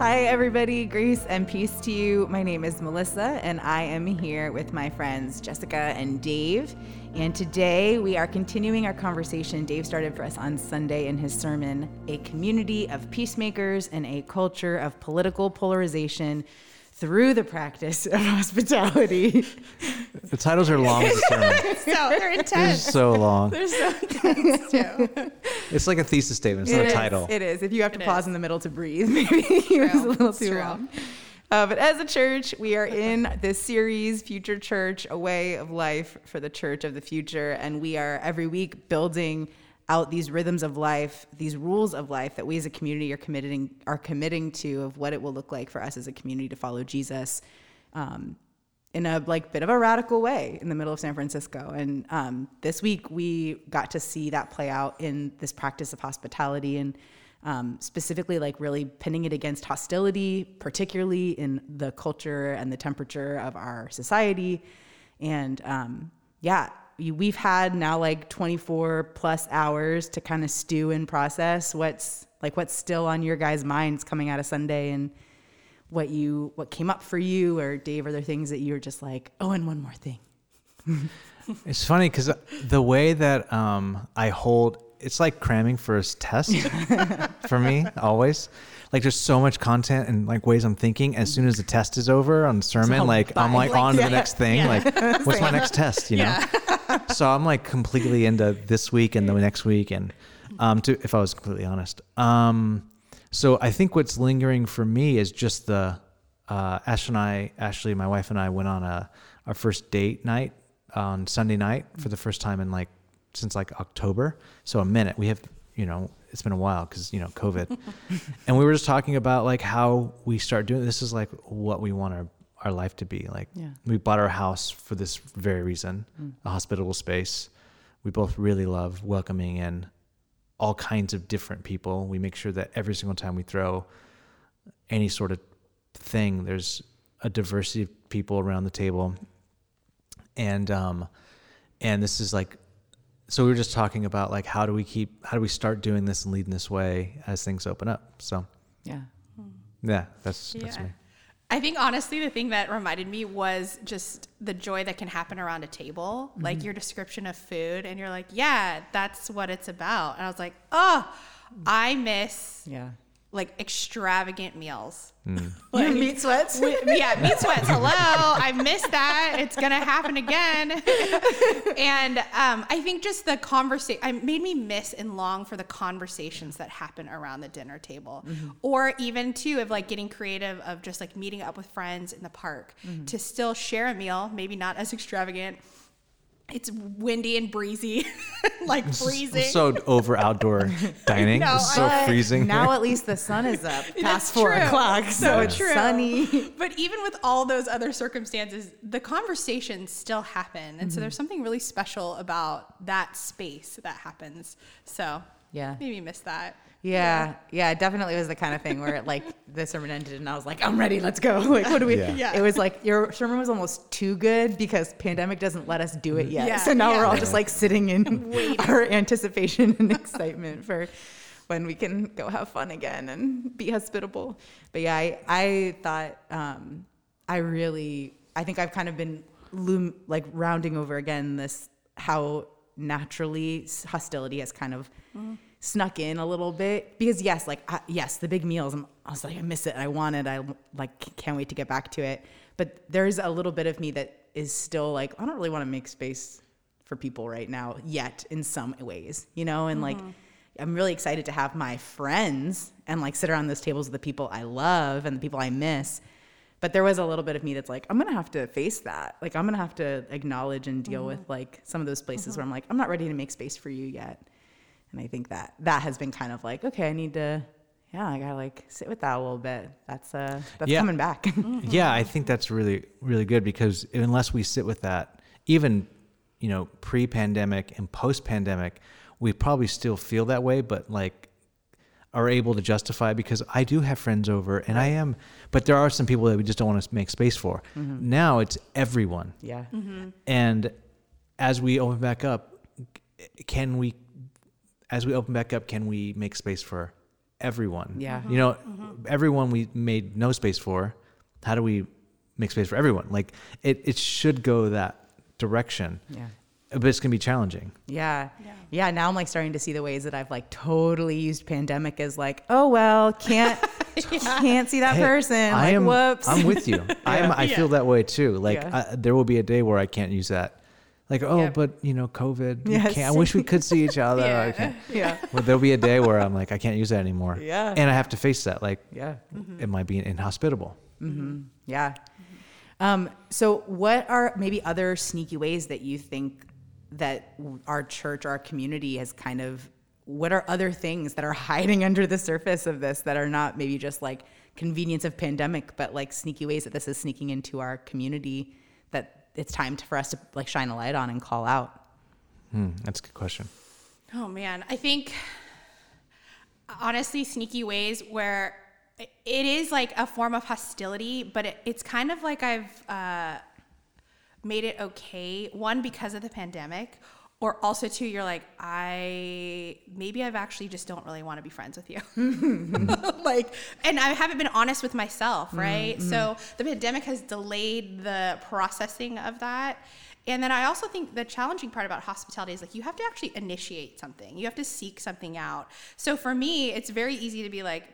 Hi, everybody. Grace and peace to you. My name is Melissa, and I am here with my friends Jessica and Dave. And today we are continuing our conversation Dave started for us on Sunday in his sermon A Community of Peacemakers in a Culture of Political Polarization through the practice of hospitality. The titles are long as a so they're They're intense. so long. They're so intense too. It's like a thesis statement. It's It not a is, title. It is. If you have to It pause is. in the middle to breathe, maybe it was a little It's too true. long. Uh, but as a church, we are in this series, Future Church, a way of life for the church of the future. And we are every week building out these rhythms of life, these rules of life that we as a community are committing are committing to of what it will look like for us as a community to follow Jesus. Um, in a like bit of a radical way in the middle of San Francisco. And um, this week we got to see that play out in this practice of hospitality and um, specifically like really pinning it against hostility, particularly in the culture and the temperature of our society. And um, yeah, we've had now like 24 plus hours to kind of stew and process what's like what's still on your guys' minds coming out of Sunday and what you what came up for you or Dave are there things that you were just like oh and one more thing It's funny because the way that um, I hold, it's like cramming for a test for me always. Like there's so much content and like ways I'm thinking. As soon as the test is over on the sermon, all like I'm like Like, on to yeah. the next thing. Yeah. Like what's my next test? You know. so I'm like completely into this week and the next week, and um, to if I was completely honest. Um, so I think what's lingering for me is just the uh, Ash and I, Ashley, my wife and I went on a our first date night on Sunday night for the first time in like since like October. So a minute. We have you know it's been a while because you know COVID, and we were just talking about like how we start doing this is like what we want our our life to be like. Yeah. We bought our house for this very reason, a hospitable space. We both really love welcoming in all kinds of different people. We make sure that every single time we throw any sort of thing, there's a diversity of people around the table. And um and this is like so we were just talking about like how do we keep how do we start doing this and leading this way as things open up. So yeah yeah, that's that's Yeah. me. I think honestly, the thing that reminded me was just the joy that can happen around a table, like mm-hmm. your description of food, and you're like, yeah, that's what it's about. And I was like, oh, I miss yeah like extravagant meals. Mm. like, meat sweats Wi- yeah, meat sweats. Hello, I missed that. It's gonna happen again. and um, I think just the conversation I made me miss and long for the conversations that happen around the dinner table, or even too of like getting creative of just like meeting up with friends in the park to still share a meal, maybe not as extravagant. It's windy and breezy, like freezing. So over outdoor dining. know, it's so But freezing. now at least the sun is up past That's four true. o'clock so, So it's true. sunny But even with all those other circumstances, the conversations still happen. And so mm-hmm. there's something really special about that space that happens. So Yeah. maybe miss that. Yeah yeah it definitely was the kind of thing where it like the sermon ended and I was like I'm ready let's go like what do we Yeah. Yeah. it was like your sermon was almost too good because pandemic doesn't let us do it yet Yeah, so now we're all yeah. just like sitting in Waiting. our anticipation and excitement for when we can go have fun again and be hospitable. But yeah, I, I thought um, I really I think I've kind of been loom, like rounding over again this how naturally hostility has kind of snuck in a little bit because yes, like I, yes, the big meals. I'm, I was like I miss it. I want it. I like can't wait to get back to it. But there's a little bit of me that is still like I don't really want to make space for people right now yet in some ways, you know, and like mm-hmm. I'm really excited to have my friends and like sit around those tables with the people I love and the people I miss. But there was a little bit of me that's like, I'm gonna have to face that. Like I'm gonna have to acknowledge and deal mm-hmm. with like some of those places mm-hmm. where I'm like, I'm not ready to make space for you yet. And I think that that has been kind of like, okay, I need to yeah, I gotta like sit with that a little bit. That's uh that's Yeah. coming back. Yeah, I think that's really really good because unless we sit with that, even you know pre-pandemic and post-pandemic, we probably still feel that way, but like are able to justify because I do have friends over and I am, but there are some people that we just don't want to make space for. Now it's everyone, yeah. and as we open back up, can we? As we open back up, can we make space for everyone. Yeah. You know, mm-hmm. Mm-hmm. everyone we made no space for. How do we make space for everyone? Like it, it should go that direction. Yeah. But it's gonna be challenging. Yeah. Yeah. yeah. Now I'm like starting to see the ways that I've like totally used pandemic as like, oh well, can't can't see that Hey, person. I like, am. whoops. I'm with you. I'm, I Yeah. feel that way too. Like Yeah. I, there will be a day where I can't use that. Like oh, Yep. but you know, COVID. Yes. can't. I wish we could see each other. Yeah. yeah. Well, there'll be a day where I'm like, I can't use that anymore. Yeah. And I have to face that. Like, Yeah. it might be inhospitable? mm-hmm. Yeah. Um, so, what are maybe other sneaky ways that you think that our church, our community has kind of, what are other things that are hiding under the surface of this that are not maybe just like convenience of pandemic, but like sneaky ways that this is sneaking into our community it's time to, for us to like shine a light on and call out? Hmm, that's a good question. Oh man, I think honestly, sneaky ways where it is like a form of hostility, but it, it's kind of like I've uh, made it okay. One because of the pandemic, or also too you're like I maybe I've actually just don't really want to be friends with you. like, and I haven't been honest with myself, mm, right? Mm. So the pandemic has delayed the processing of that. And then I also think the challenging part about hospitality is like you have to actually initiate something. You have to seek something out. So for me, it's very easy to be like,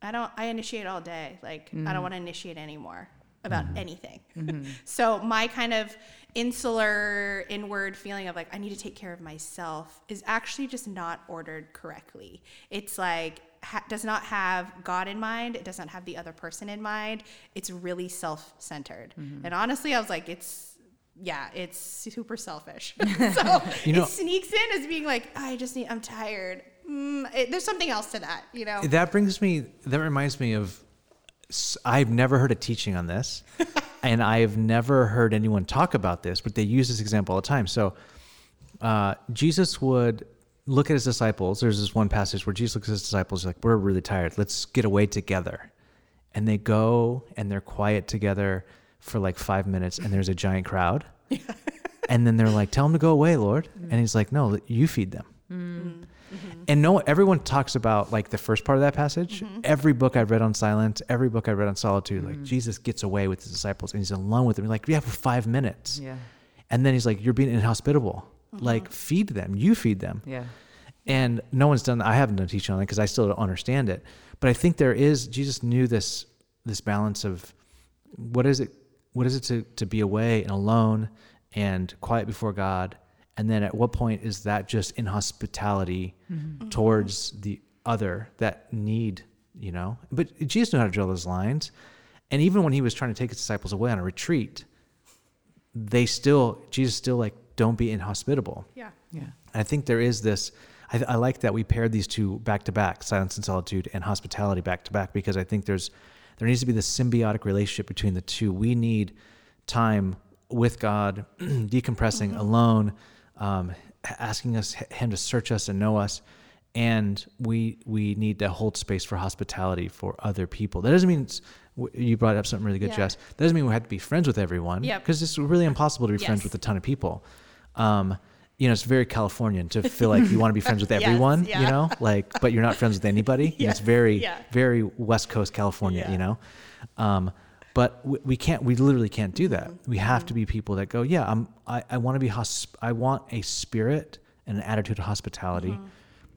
I don't I initiate all day. Like I don't mm. want to initiate anymore about mm-hmm. anything. Mm-hmm. so my kind of insular inward feeling of like I need to take care of myself is actually just not ordered correctly. It's like ha- does not have God in mind. It does not have the other person in mind. It's really self-centered. And honestly, I was like it's yeah, it's super selfish. so You know- it sneaks in as being like, I just need, I'm tired. Mm, it, there's something else to that, you know? That brings me. That reminds me of. I've never heard a teaching on this, and I've never heard anyone talk about this. But they use this example all the time. So, uh, Jesus would look at his disciples. There's this one passage where Jesus looks at his disciples like, "We're really tired. Let's get away together." And they go and they're quiet together for like five minutes, and there's a giant crowd. and then they're like, "Tell them to go away, Lord." And he's like, "No, you feed them." And no, everyone talks about like the first part of that passage. Mm-hmm. Every book I've read on silence, every book I've read on solitude, like mm. Jesus gets away with his disciples and he's alone with them. You're like, yeah, for five minutes. Yeah. And then he's like, you're being inhospitable. Mm-hmm. Like, feed them. You feed them. Yeah. And no one's done. that. I haven't done teaching on it because I still don't understand it. But I think there is. Jesus knew this this balance of what is it? What is it to to be away and alone and quiet before God? And then at what point is that just inhospitality mm-hmm. towards the other that need? You know. But Jesus knew how to draw those lines. And even when he was trying to take his disciples away on a retreat, they still Jesus still like don't be inhospitable. Yeah. Yeah. I think there is this. I, I like that we paired these two back to back, silence and solitude, and hospitality back to back, because I think there's there needs to be this symbiotic relationship between the two. We need time with God, decompressing mm-hmm. alone, um, asking us Him to search us and know us, and we we need to hold space for hospitality for other people. That doesn't mean it's, you brought up something really good, Yeah. Jess. That doesn't mean we have to be friends with everyone, Yep. because it's really impossible to be friends with a ton of people. Um, you know, it's very Californian to feel like you want to be friends with Yes, everyone, yeah. you know, like, but you're not friends with anybody. Yes, It's very, yeah. very West Coast California, Yeah. you know? Um, but we, we can't, we literally can't do that. Mm-hmm. We have to be people that go, yeah, I'm, I, I want to be, hosp- I want a spirit and an attitude of hospitality. Mm-hmm.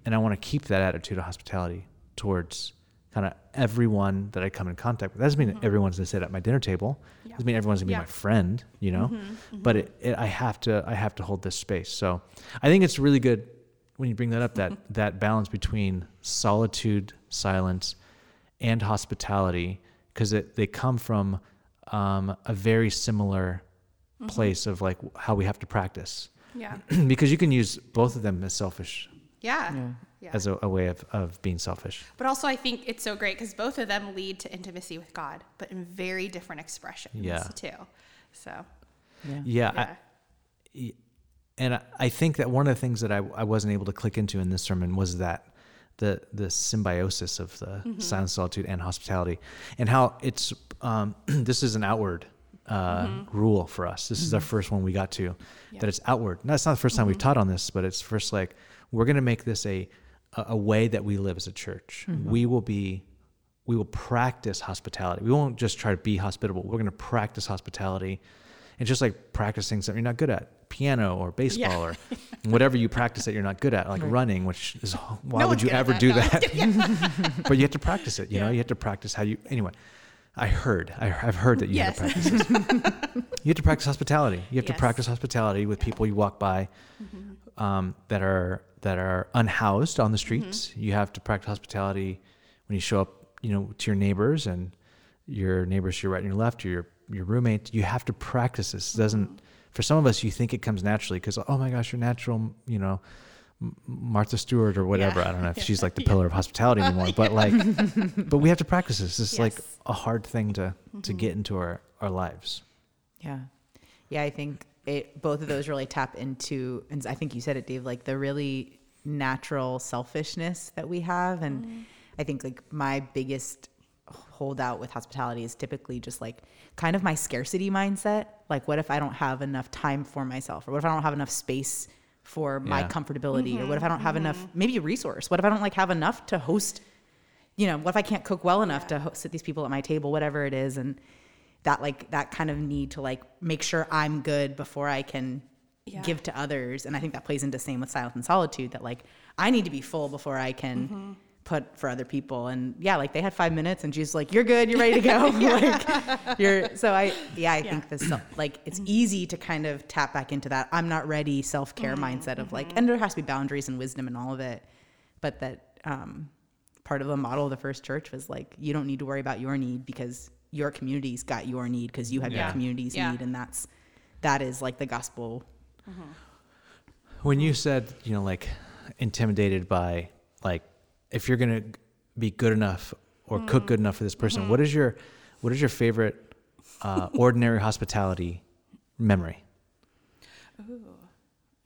And I want to keep that attitude of hospitality towards kind of everyone that I come in contact with. That doesn't mean that everyone's going to sit at my dinner table. Yeah. Doesn't mean everyone's going to be my friend, you know. But it, it, I have to, I have to hold this space. So I think it's really good when you bring that up that that balance between solitude, silence, and hospitality, because they come from um, a very similar place of like how we have to practice. Yeah. because you can use both of them as selfish, Yeah. Yeah. Yeah. as a, a way of, of being selfish. But also, I think it's so great because both of them lead to intimacy with God, but in very different expressions Yeah. too. So, Yeah. Yeah. yeah. I, and I- I think that one of the things that I, I wasn't able to click into in this sermon was that the the symbiosis of the mm-hmm. silence, solitude, and hospitality, and how it's um, this is an outward uh, mm-hmm. rule for us. This is our mm-hmm. first one we got to Yeah. that it's outward. That's not the first time we've taught on this, but it's first like we're going to make this a a, a way that we live as a church. We will be we will practice hospitality. We won't just try to be hospitable. We're going to practice hospitality. It's just like practicing something you're not good at, piano or baseball or whatever you practice that you're not good at, like running, which is why No would you ever that, do no. that? but you have to practice it. You know, you have to practice how you. Anyway, I heard, I, I've heard that you have to practice this. you have to practice hospitality. You have to practice hospitality with people you walk by um, that are that are unhoused on the streets. You have to practice hospitality when you show up, you know, to your neighbors and your neighbors to your right and your left, or your your roommate. You have to practice this. It doesn't for some of us, you think it comes naturally because oh my gosh, you're natural, you know. Martha Stewart or whatever. Yeah. I don't know if she's like the pillar of hospitality anymore, but like, but we have to practice this. It's is like a hard thing to to mm-hmm. get into our our lives. Yeah. Yeah, I think it both of those really tap into and I think you said it, Dave, like the really natural selfishness that we have. And mm-hmm. I think like my biggest holdout with hospitality is typically just like kind of my scarcity mindset. Like what if I don't have enough time for myself? Or what if I don't have enough space for my Yeah. comfortability? Or what if I don't have enough maybe a resource? What if I don't like have enough to host you know, what if I can't cook well enough to ho- sit these people at my table, whatever it is, and that like that kind of need to like make sure I'm good before I can Yeah. give to others, and I think that plays into same with silence and solitude. That like I need to be full before I can Mm-hmm. Put for other people, and yeah, like they had five minutes, and she's like, "You're good, you're ready to go." like you're so I yeah I Yeah. think this like it's mm-hmm. easy to kind of tap back into that I'm not ready self care mm-hmm. mindset of like, mm-hmm. and there has to be boundaries and wisdom and all of it, but that um part of the model of the first church was like you don't need to worry about your need because your community's got your need because you have Yeah. your community's Yeah. need and that's that is like the gospel When you said, you know, like intimidated by like if you're gonna be good enough or cook good enough for this person, what is your what is your favorite uh, ordinary hospitality memory?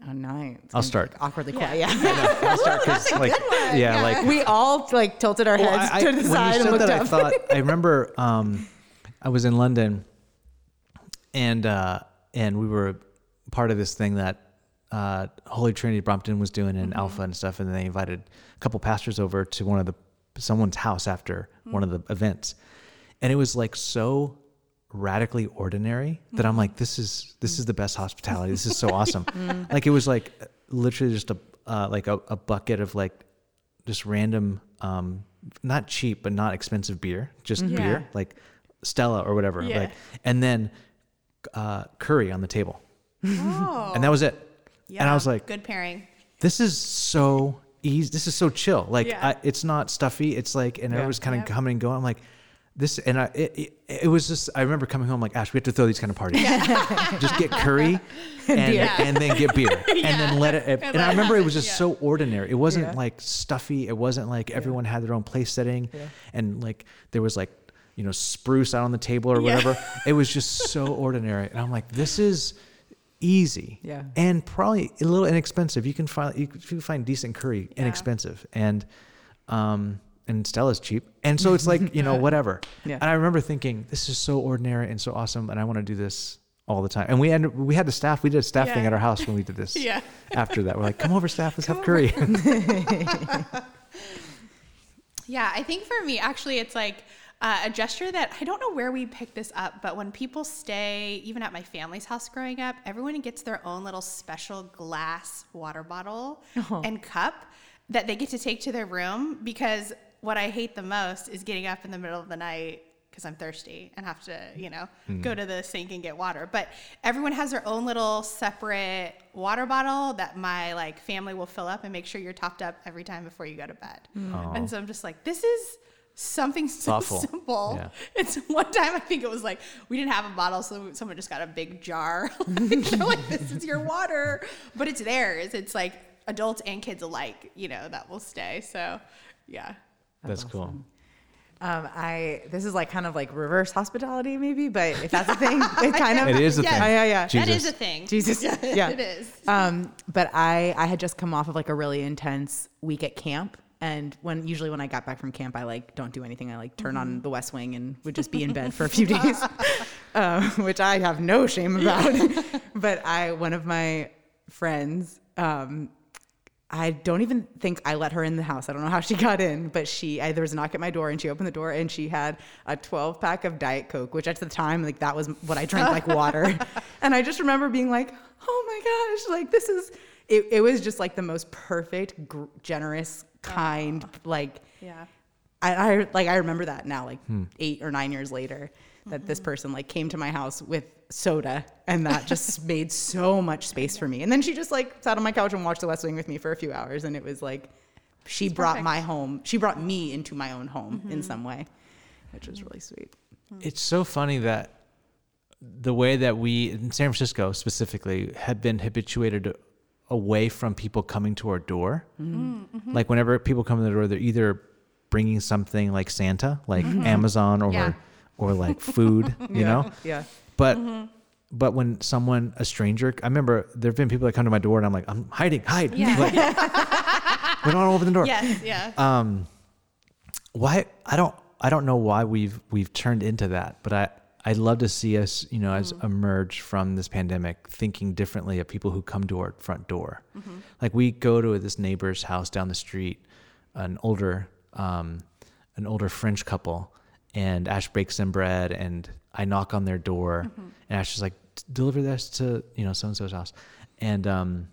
oh nice. I'll start. awkwardly quiet yeah, I'll start 'cause, like yeah, like we all like tilted our Well, heads I- I- to the when side you and said looked that, up. I thought I remember um, I was in London, and uh, and we were part of this thing that uh, Holy Trinity Brompton was doing in Alpha and stuff, and they invited a couple pastors over to one of the someone's house after one of the events, and it was like so radically ordinary that I'm like, this is this is the best hospitality. This is so awesome. like it was like literally just a uh, like a, a bucket of like just random, um, not cheap but not expensive beer, just Yeah. beer like Stella or whatever. Yeah. Like, and then uh, curry on the table, Oh. and that was it. And I was like, good pairing. this is so easy. This is so chill. Like Yeah. I, it's not stuffy. It's like, and everyone's kind of Yep. coming and going. I'm like, this, and I, it, it, it was just, I remember coming home like, Ash, we have to throw these kind of parties. just get curry and, Beer. and then get beer and then let it, and, let I remember it was just Yeah. so ordinary. It wasn't Yeah. like stuffy. It wasn't like everyone had their own place setting and like there was like, you know, spruce out on the table or Yeah. whatever. It was just so ordinary. And I'm like, this is easy Yeah. and probably a little inexpensive. You can find you can find decent curry inexpensive, and um and Stella's cheap, and so it's like you know whatever. Yeah. And I remember thinking this is so ordinary and so awesome, and I want to do this all the time. And we had we had the staff. We did a staff thing at our house when we did this. Yeah. After that, we're like, come over, staff. Let's have curry. Yeah, I think for me, actually, it's like uh, a gesture that I don't know where we picked this up, but when people stay, even at my family's house growing up, everyone gets their own little special glass water bottle and cup that they get to take to their room because what I hate the most is getting up in the middle of the night because I'm thirsty and have to, you know, go to the sink and get water. But everyone has their own little separate water bottle that my like family will fill up and make sure you're topped up every time before you go to bed. And so I'm just like, this is something so Thoughtful. simple. Yeah. It's one time I think it was like we didn't have a bottle, so someone just got a big jar. like, they're like, this is your water, but it's theirs. It's like adults and kids alike, you know, that will stay. So, yeah. That's cool. um I this is like kind of like reverse hospitality maybe but if that's a thing it kind of It is a Yes. thing. Oh, yeah, yeah. That Jesus. is a thing. Jesus. Yeah. it is. Um, but I I had just come off of like a really intense week at camp. And when usually when I got back from camp, I like don't do anything. I like turn on the West Wing and would just be in bed for a few days, uh, which I have no shame about. but I one of my friends, um, I don't even think I let her in the house. I don't know how she got in, but she I, there was a knock at my door and she opened the door and she had a 12 pack of Diet Coke, which at the time like that was what I drank like water. and I just remember being like, "Oh my gosh, like this is it, it was just like the most perfect, gr- generous, kind, like Yeah. I, I like I remember that now, like hmm. eight or nine years later, that this mm-hmm. person like came to my house with soda, and that just made so much space for me. And then she just like sat on my couch and watched The West Wing with me for a few hours, and it was like she brought perfect. my home, she brought me into my own home in mm-hmm. some way, which was really sweet. Mm-hmm. It's so funny that the way that we in San Francisco specifically have been habituated away from people coming to our door. Mm-hmm. Like whenever people come to the door, they're either bringing something like Santa, like Amazon, or Mm-hmm. Yeah. or like food, you know. yeah, But Mm-hmm. but when someone a stranger, I remember there have been people that come to my door and I'm like, I'm hiding, hide. Yeah. Like, we don't open the door. Yes. Yeah. Um, why I don't I don't know why we've we've turned into that, but I I'd love to see us, you know, as emerge from this pandemic thinking differently of people who come to our front door. Like we go to this neighbor's house down the street, an older um, an older French couple, and Ash bakes them bread, and I knock on their door, and Ash is like, deliver this to you know so and so's house, and um,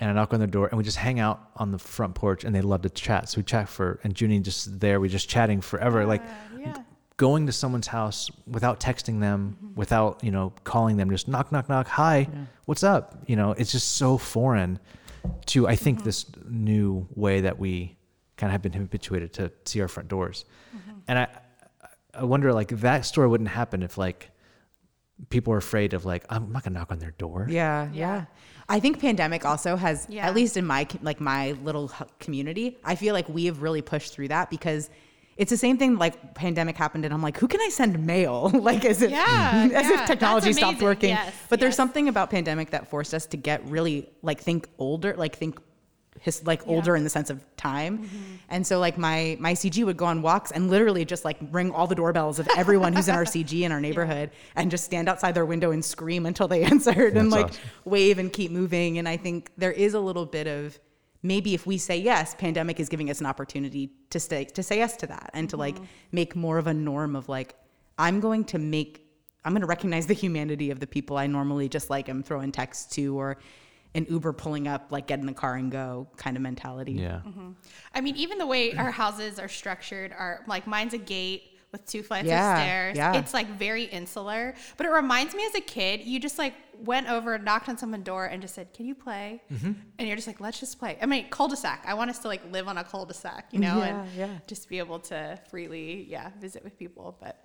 and I knock on their door and we just hang out on the front porch and they love to chat. So we chat for and Junie just there, we just chatting forever. like. Going to someone's house without texting them, mm-hmm. without, you know, calling them, just knock, knock, knock, hi, what's up? You know, it's just so foreign to I think mm-hmm. this new way that we kind of have been habituated to see our front doors. Mm-hmm. And I I wonder like that story wouldn't happen if like people are afraid of like, I'm not gonna knock on their door. Yeah, yeah. Yeah. I think pandemic also has, Yeah. at least in my like my little community, I feel like we have really pushed through that because it's the same thing. Like pandemic happened, and I'm like, who can I send mail? like as if Yeah, as yeah. if technology stopped working. Yes, but there's something about pandemic that forced us to get really like think older, like think his like older in the sense of time. Mm-hmm. And so like my my CG would go on walks and literally just like ring all the doorbells of everyone who's in our CG in our neighborhood and just stand outside their window and scream until they answered and like awesome. wave and keep moving. And I think there is a little bit of maybe if we say yes, pandemic is giving us an opportunity to stay to say yes to that and to like mm-hmm. make more of a norm of like I'm going to make I'm going to recognize the humanity of the people I normally just like am throwing texts to or an Uber pulling up, like get in the car and go kind of mentality. Yeah. Mm-hmm. I mean, even the way our houses are structured are like mine's a gate with two flights Yeah, of stairs. yeah. It's like very insular, but it reminds me as a kid, you just like went over, knocked on someone's door, and just said, "Can you play?" Mm-hmm. And you're just like, "Let's just play." I mean, cul-de-sac. I want us to like live on a cul-de-sac, you know, and Yeah, yeah. just be able to freely, yeah, visit with people. But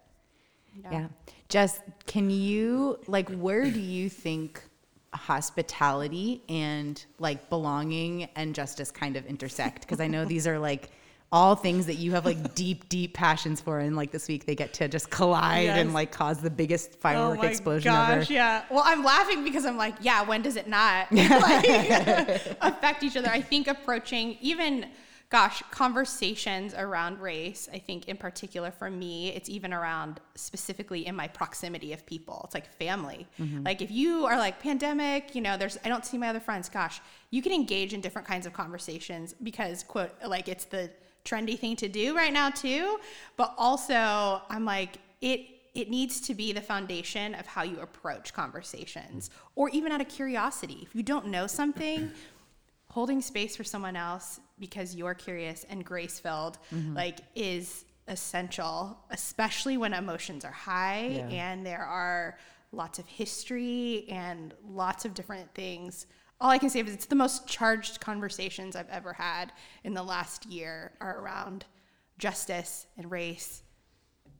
Yeah. Jess, can you like where do you think hospitality and like belonging and justice kind of intersect? Because I know these are like all things that you have like deep, deep passions for, and like this week they get to just collide and like cause the biggest firework oh my explosion gosh, ever. yeah. Well, I'm laughing because I'm like, yeah, when does it not like, affect each other? I think approaching even, gosh, conversations around race, I think in particular for me, it's even around specifically in my proximity of people. It's like family. Mm-hmm. Like if you are like pandemic, you know, there's, I don't see my other friends, gosh, you can engage in different kinds of conversations because, quote, like it's the trendy thing to do right now too. But also, I'm like, it, it needs to be the foundation of how you approach conversations or even out of curiosity. If you don't know something, holding space for someone else because you're curious and grace filled mm-hmm. like is essential, especially when emotions are high Yeah. and there are lots of history and lots of different things. All I can say is it's the most charged conversations I've ever had in the last year are around justice and race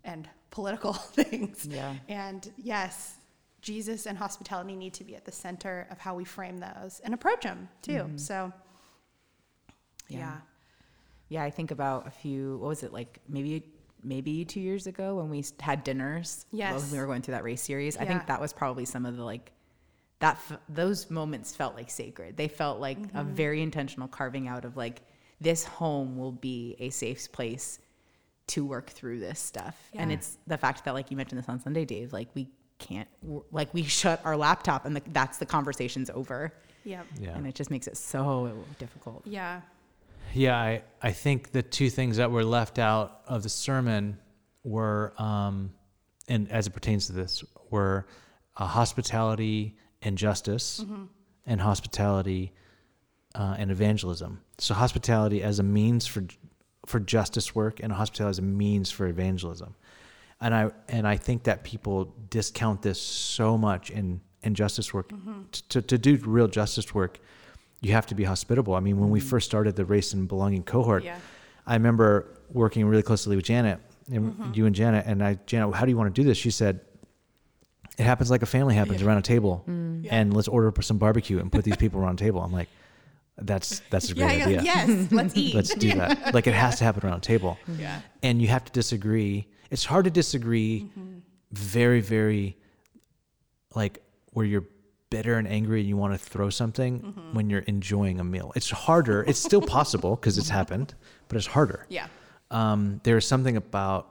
and political things. Yeah. And yes, Jesus and hospitality need to be at the center of how we frame those and approach them too. Mm-hmm. So, Yeah. yeah. Yeah, I think about a few. What was it like? Maybe maybe two years ago when we had dinners. Yes. when we were going through that race series. I think that was probably some of the like that. F- those moments felt like sacred. They felt like a Mm-hmm. very intentional carving out of like this home will be a safe place to work through this stuff. And it's the fact that like you mentioned this on Sunday, Dave. Like we can't like we shut our laptop and the, that's the conversation's over Yep. Yeah. and it just makes it so difficult Yeah. Yeah, I, I think the two things that were left out of the sermon were, um, and as it pertains to this, were uh, hospitality and justice, and hospitality uh, and evangelism. So hospitality as a means for for justice work, and hospitality as a means for evangelism. And I and I think that people discount this so much in in justice work. T- To to do real justice work, you have to be hospitable. I mean, when we first started the race and belonging cohort, Yeah. I remember working really closely with Janet, and Mm-hmm. you and Janet, and I, Janet, how do you want to do this? She said, it happens like a family happens around a table, Mm. Yeah. and let's order some barbecue and put these people around a table. I'm like, that's that's a great Yeah, idea. Yes. Let's eat. Let's do that. Like it has to happen around a table, Yeah. and you have to disagree. It's hard to disagree. Mm-hmm. Very, very, like where you're bitter and angry and you want to throw something Mm-hmm. when you're enjoying a meal. It's harder. It's still possible because it's happened, but it's harder Yeah. um, there is something about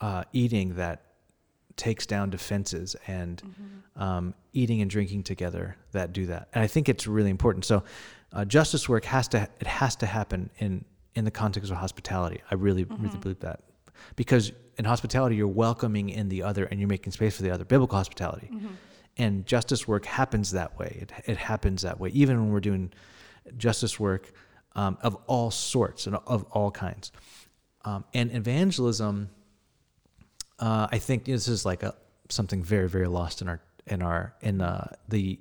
uh, eating that takes down defenses and um, eating and drinking together that do that. And I think it's really important. So uh, justice work has to it has to happen in in the context of hospitality. I really really believe that because in hospitality you're welcoming in the other and you're making space for the other. Biblical hospitality. And justice work happens that way. It, it happens that way. Even when we're doing justice work um, of all sorts and of all kinds. Um, and evangelism, uh, I think this is like a something very very lost in our in our in uh, the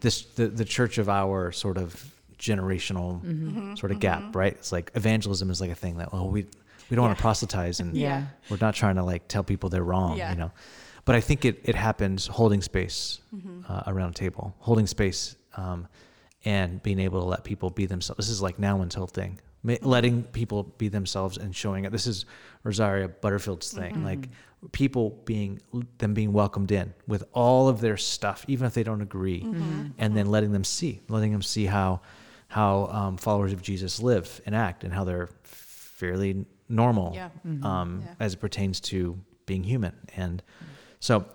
this the the church of our sort of generational Mm-hmm. sort of gap, right? It's like evangelism is like a thing that well we we don't want to proselytize and Yeah. we're not trying to like tell people they're wrong, Yeah. you know. But I think it it happens holding space Mm-hmm. uh, around a table, holding space. Um, and being able to let people be themselves. This is like Nouwen's whole thing, letting people be themselves and showing it. This is Rosaria Butterfield's thing, like people being them being welcomed in with all of their stuff, even if they don't agree, and then letting them see, letting them see how how um, followers of Jesus live and act, and how they're fairly normal Yeah. um, Yeah. as it pertains to being human. And so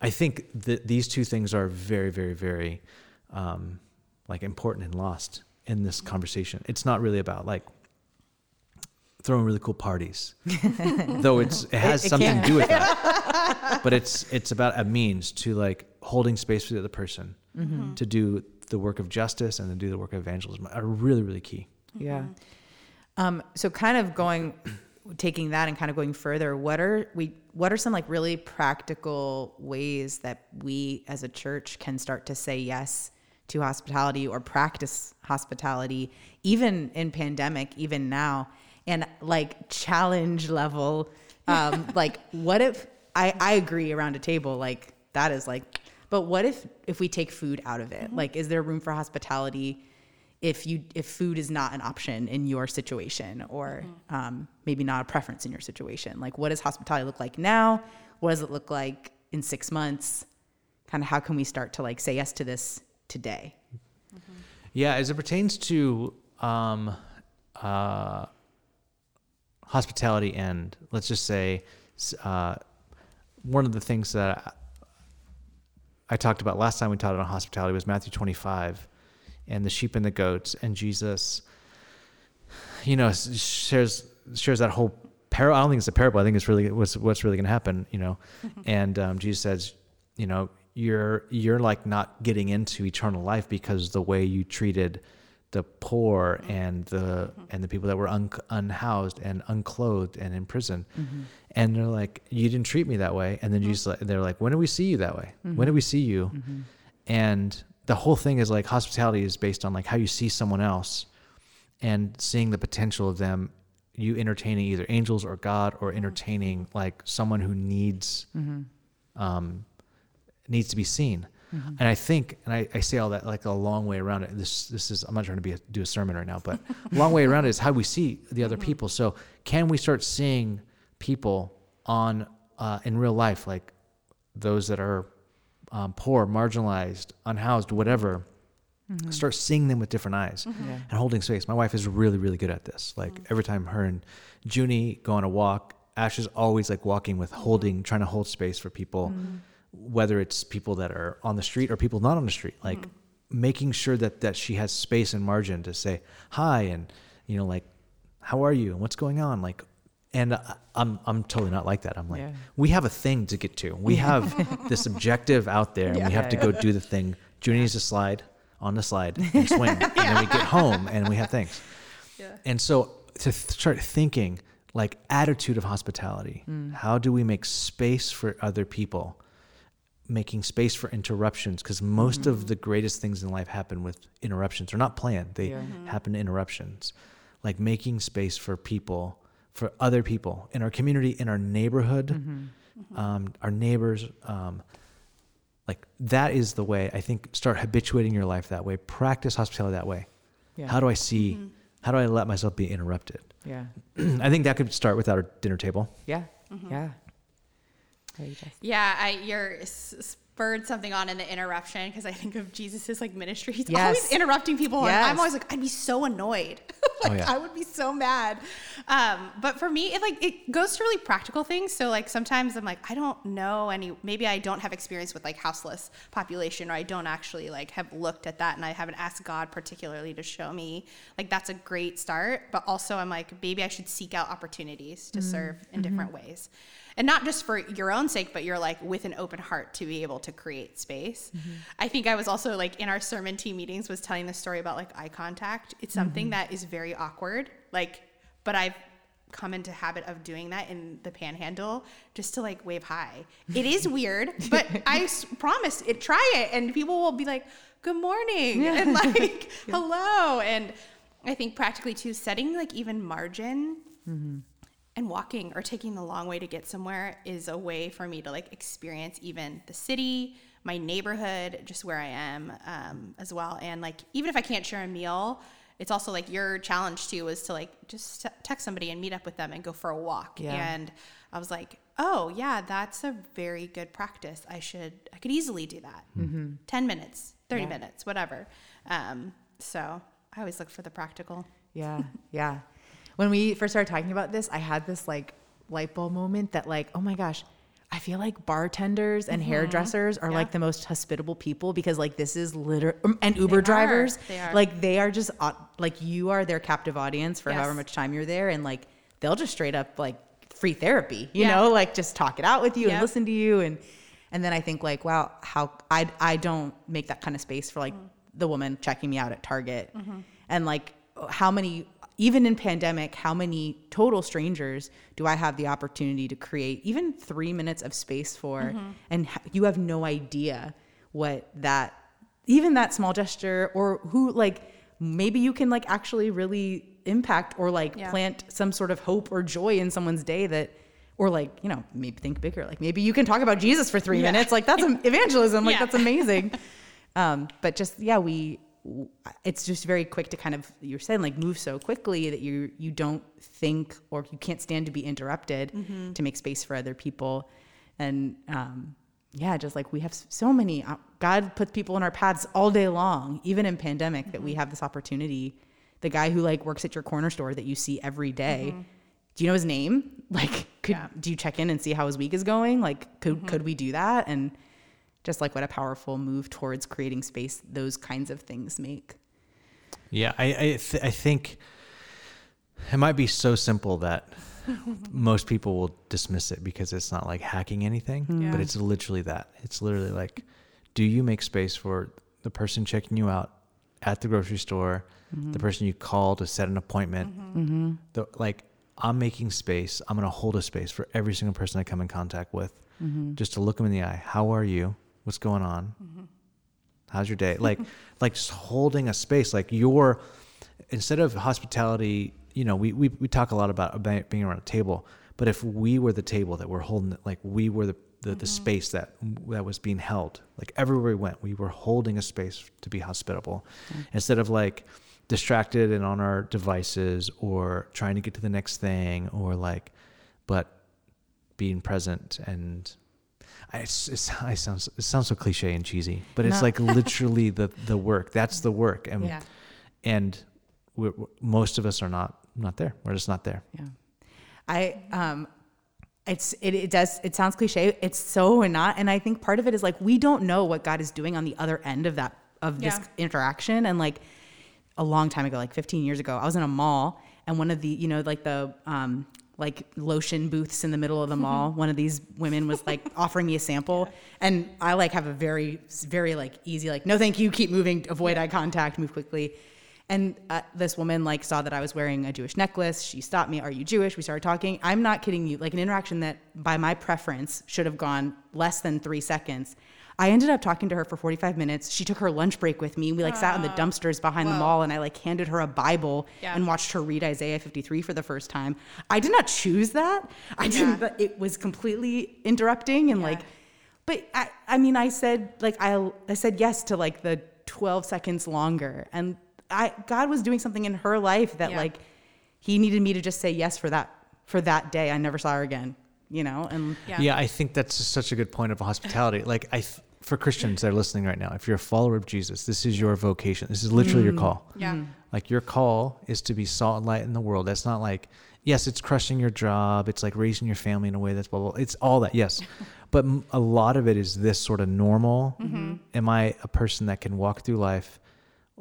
I think that these two things are very, very, very um, like important and lost in this conversation. It's not really about like throwing really cool parties, though it's it has it something can. to do with that. but it's it's about a means to like holding space for the other person to do the work of justice and to do the work of evangelism are really, really key. Yeah. Um, so kind of going, taking that and kind of going further, what are we, what are some like really practical ways that we as a church can start to say yes to hospitality or practice hospitality, even in pandemic, even now, and like challenge level, um, like what if I, I agree around a table, like that is like, but what if, if we take food out of it? Like, is there room for hospitality? if you if food is not an option in your situation or um, maybe not a preference in your situation like what does hospitality look like now what does it look like in six months kind of how can we start to like say yes to this today Yeah, as it pertains to um, uh, hospitality and let's just say uh, one of the things that I, I talked about last time we taught on hospitality was Matthew 25 and the sheep and the goats and Jesus, you know, shares shares that whole parable. I don't think it's a parable. I think it's really what's what's really going to happen. You know, and um, Jesus says, you know, you're you're like not getting into eternal life because the way you treated the poor mm-hmm. and the mm-hmm. and the people that were un, unhoused and unclothed and in prison. Mm-hmm. And they're like you didn't treat me that way. And then Jesus like they're like when did we see you that way? When did we see you? And the whole thing is like hospitality is based on like how you see someone else and seeing the potential of them you entertaining either angels or god or entertaining like someone who needs um needs to be seen. Mm-hmm. And i think and I, I say all that like a long way around it. This this is i'm not trying to be a, do a sermon right now but a long way around it is how we see the other mm-hmm. people. So can we start seeing people on uh, in real life like those that are um, poor marginalized unhoused whatever mm-hmm. start seeing them with different eyes Yeah. and holding space. My wife is really, really good at this. Like every time her and Junie go on a walk, Ash is always like walking with holding, trying to hold space for people whether it's people that are on the street or people not on the street, like mm-hmm. making sure that that she has space and margin to say hi and you know like how are you and what's going on like and I- I'm I'm totally not like that. I'm like Yeah. we have a thing to get to. We have this objective out there and we have to go do the thing. Junie needs to slide on the slide and swing and then we get home and we have things. Yeah. And so to th- start thinking like attitude of hospitality. Mm. How do we make space for other people? Making space for interruptions because most of mm-hmm. the greatest things in life happen with interruptions. They're not planned. They Yeah. Mm-hmm. happen to interruptions. Like making space for people, for other people in our community, in our neighborhood, mm-hmm. um, our neighbors. Um, like that is the way I think. Start habituating your life that way. Practice hospitality that way. Yeah. How do I see? How do I let myself be interrupted? Yeah. I think that could start with our dinner table. Yeah. Yeah. There. Yeah, I you're spurred something on in the interruption because I think of Jesus's like ministry. He's Yes. always interrupting people, and I'm always like, I'd be so annoyed. like Oh, yeah. I would be so mad. Um, but for me, it like it goes to really practical things. So like sometimes I'm like, I don't know any. Maybe I don't have experience with like houseless population, or I don't actually like have looked at that, and I haven't asked God particularly to show me. Like that's a great start. But also, I'm like, maybe I should seek out opportunities to serve in different ways and not just for your own sake but you're like with an open heart to be able to create space. Mm-hmm. I think i was also like in our sermon team meetings was telling the story about like eye contact. It's something mm-hmm. that is very awkward like but i've come into habit of doing that in the panhandle just to like wave hi. It is weird but i s- promise it try it and people will be like good morning and like hello and i think practically too setting like even margin mm-hmm. And walking or taking the long way to get somewhere is a way for me to like experience even the city my neighborhood just where i am um, as well. And like even if i can't share a meal it's also like your challenge too was to like just text somebody and meet up with them and go for a walk. Yeah. and i was like oh yeah that's a very good practice. I should i could easily do that. 10 minutes 30 Yeah. minutes whatever. Um, so i always look for the practical. Yeah, yeah. When we first started talking about this, I had this like light bulb moment that like, oh my gosh, I feel like bartenders and hairdressers are Yeah. like the most hospitable people because like this is literally and Uber are. drivers, They are. like they are just like you are their captive audience for Yes. however much time you're there, and like they'll just straight up like free therapy, you Yeah. know, like just talk it out with you and listen to you and and then I think like, wow, how I I don't make that kind of space for like Mm. the woman checking me out at Target, Mm-hmm. and like how many even in pandemic, how many total strangers do I have the opportunity to create even three minutes of space for, Mm-hmm. and you have no idea what that even that small gesture or who like maybe you can like actually really impact or like Yeah. plant some sort of hope or joy in someone's day that or like you know maybe think bigger like maybe you can talk about jesus for three Yeah. minutes like that's evangelism like Yeah. that's amazing um but just yeah we it's just very quick to kind of you're saying like move so quickly that you you don't think or you can't stand to be interrupted Mm-hmm. to make space for other people and um yeah just like we have so many uh, god puts people in our paths all day long even in pandemic that we Mm-hmm. have this opportunity the guy who like works at your corner store that you see every day, Mm-hmm. do you know his name like could Yeah. do you check in and see how his week is going like could Mm-hmm. could we do that and just like what a powerful move towards creating space those kinds of things make Yeah, I I, th- I think it might be so simple that most people will dismiss it because it's not like hacking anything, Yeah. but it's literally that. It's literally like, do you make space for the person checking you out at the grocery store, the mm-hmm. person you call to set an appointment? Mm-hmm. Mm-hmm. The, like, I'm making space. I'm going to hold a space for every single person I come in contact with, just to look them in the eye. How are you? What's going on? Mm-hmm. How's your day? Like, like just holding a space. Like you're instead of hospitality. You know, we we we talk a lot about, being around a table, but if we were the table that we're holding, like we were the the, the mm-hmm. space that that was being held. Like everywhere we went, we were holding a space to be hospitable, mm-hmm. instead of like distracted and on our devices or trying to get to the next thing or like, but being present and I, it's, it's, I sounds it sounds so cliche and cheesy, but it's No. like literally the the work. That's the work, and Yeah. and we're, we're- most of us are not not there. We're just not there. Yeah. I um it's it, it does it sounds cliche it's so not and i think part of it is like we don't know what god is doing on the other end of that of this interaction and like a long time ago like 15 years ago i was in a mall and one of the you know like the um like lotion booths in the middle of the mall one of these women was like offering me a sample and i like have a very very like easy like no thank you keep moving avoid eye contact move quickly and uh, this woman like saw that I was wearing a Jewish necklace. She stopped me. Are you Jewish? We started talking. I'm not kidding you. Like an interaction that, by my preference, should have gone less than three seconds. I ended up talking to her for 45 minutes. She took her lunch break with me. We like sat in the dumpsters behind the mall, and I like handed her a Bible Yeah. and watched her read Isaiah 53 for the first time. I did not choose that. I didn't. Yeah. It was completely interrupting and Yeah. like but I, I mean, I said like I, I said yes to like the 12 seconds longer, and I God was doing something in her life that Yeah. like He needed me to just say yes for that for that day. I never saw her again, you know. And Yeah. Yeah, I think that's just such a good point of hospitality. Like I, th- for Christians that are listening right now, if you're a follower of Jesus, this is your vocation. This is literally your mm. call. Yeah. Mm-hmm. Like your call is to be salt and light in the world. That's not like, yes, it's crushing your job. It's like raising your family in a way that's blah blah. blah. It's all that, yes, but m- a lot of it is this sort of normal. Mm-hmm. Am I a person that can walk through life,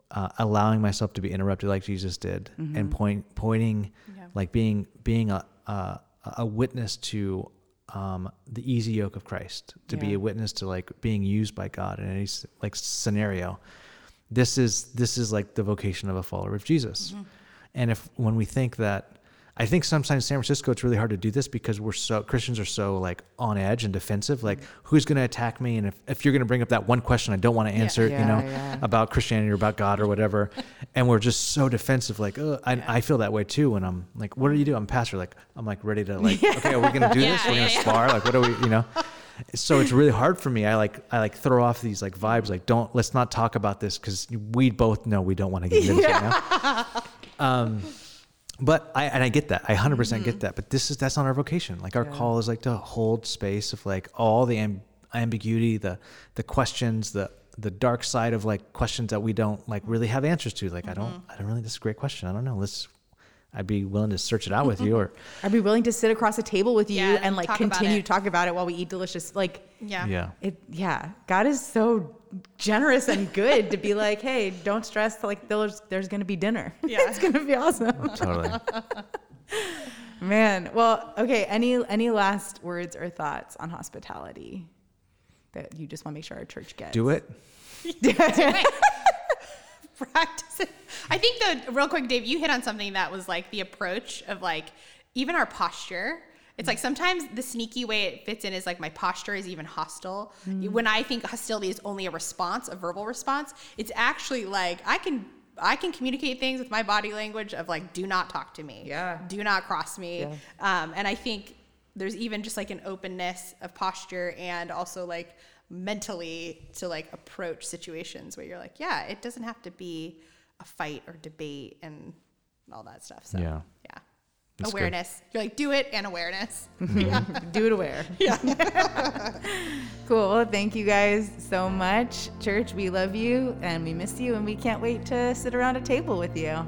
uh, allowing myself to be interrupted like Jesus did, and mm-hmm. point pointing, Yeah. like being being a a, a witness to um, the easy yoke of Christ, to be a witness to like being used by God in any like scenario. This is this is like the vocation of a follower of Jesus. And if when we think that I think sometimes in San Francisco it's really hard to do this because we're so Christians are so like on edge and defensive. Like who's going to attack me? And if, if you're going to bring up that one question I don't want to answer, Yeah, you know, yeah. about Christianity or about God or whatever, and we're just so defensive. Like, oh, I, I feel that way too. When I'm like, what do you do? I'm a pastor. Like, I'm like ready to like, okay, are we going to do Yeah, this? We're going to yeah. spar. Like, what are we? You know. So it's really hard for me. I like I like throw off these like vibes. Like, don't let's not talk about this because we both know we don't want to get into this right now. Um, but I and I get that. I 100% get mm-hmm. that. But this is that's not our vocation. Like our Yeah. call is like to hold space of like all the amb- ambiguity, the the questions, the the dark side of like questions that we don't like really have answers to. Like I don't mm-hmm. I don't really. This is a great question. I don't know. Let's. I'd be willing to search it out with you mm-hmm. or I'd be willing to sit across a table with you Yeah, and like talk continue it. to talk about it while we eat delicious. Like, Yeah. yeah. it, yeah, God is so generous and good to be like, hey, don't stress. Like, there's there's gonna be dinner. Yeah. it's gonna be awesome. Oh, totally. Man, well, okay. Any any last words or thoughts on hospitality that you just want to make sure our church gets? Do it. practice it. I think the real quick, Dave, you hit on something that was like the approach of like even our posture. It's like sometimes the sneaky way it fits in is like my posture is even hostile. When I think hostility is only a response, a verbal response, it's actually like I can I can communicate things with my body language of like do not talk to me. Yeah. Do not cross me. Yeah. Um, and I think there's even just like an openness of posture and also like mentally to like approach situations where you're like, yeah, it doesn't have to be a fight or debate and all that stuff. So Yeah. yeah. That's good. awareness. You're like, do it and awareness. Mm-hmm. Do it aware. Yeah. cool. Well, thank you guys so much, church. We love you and we miss you, and we can't wait to sit around a table with you.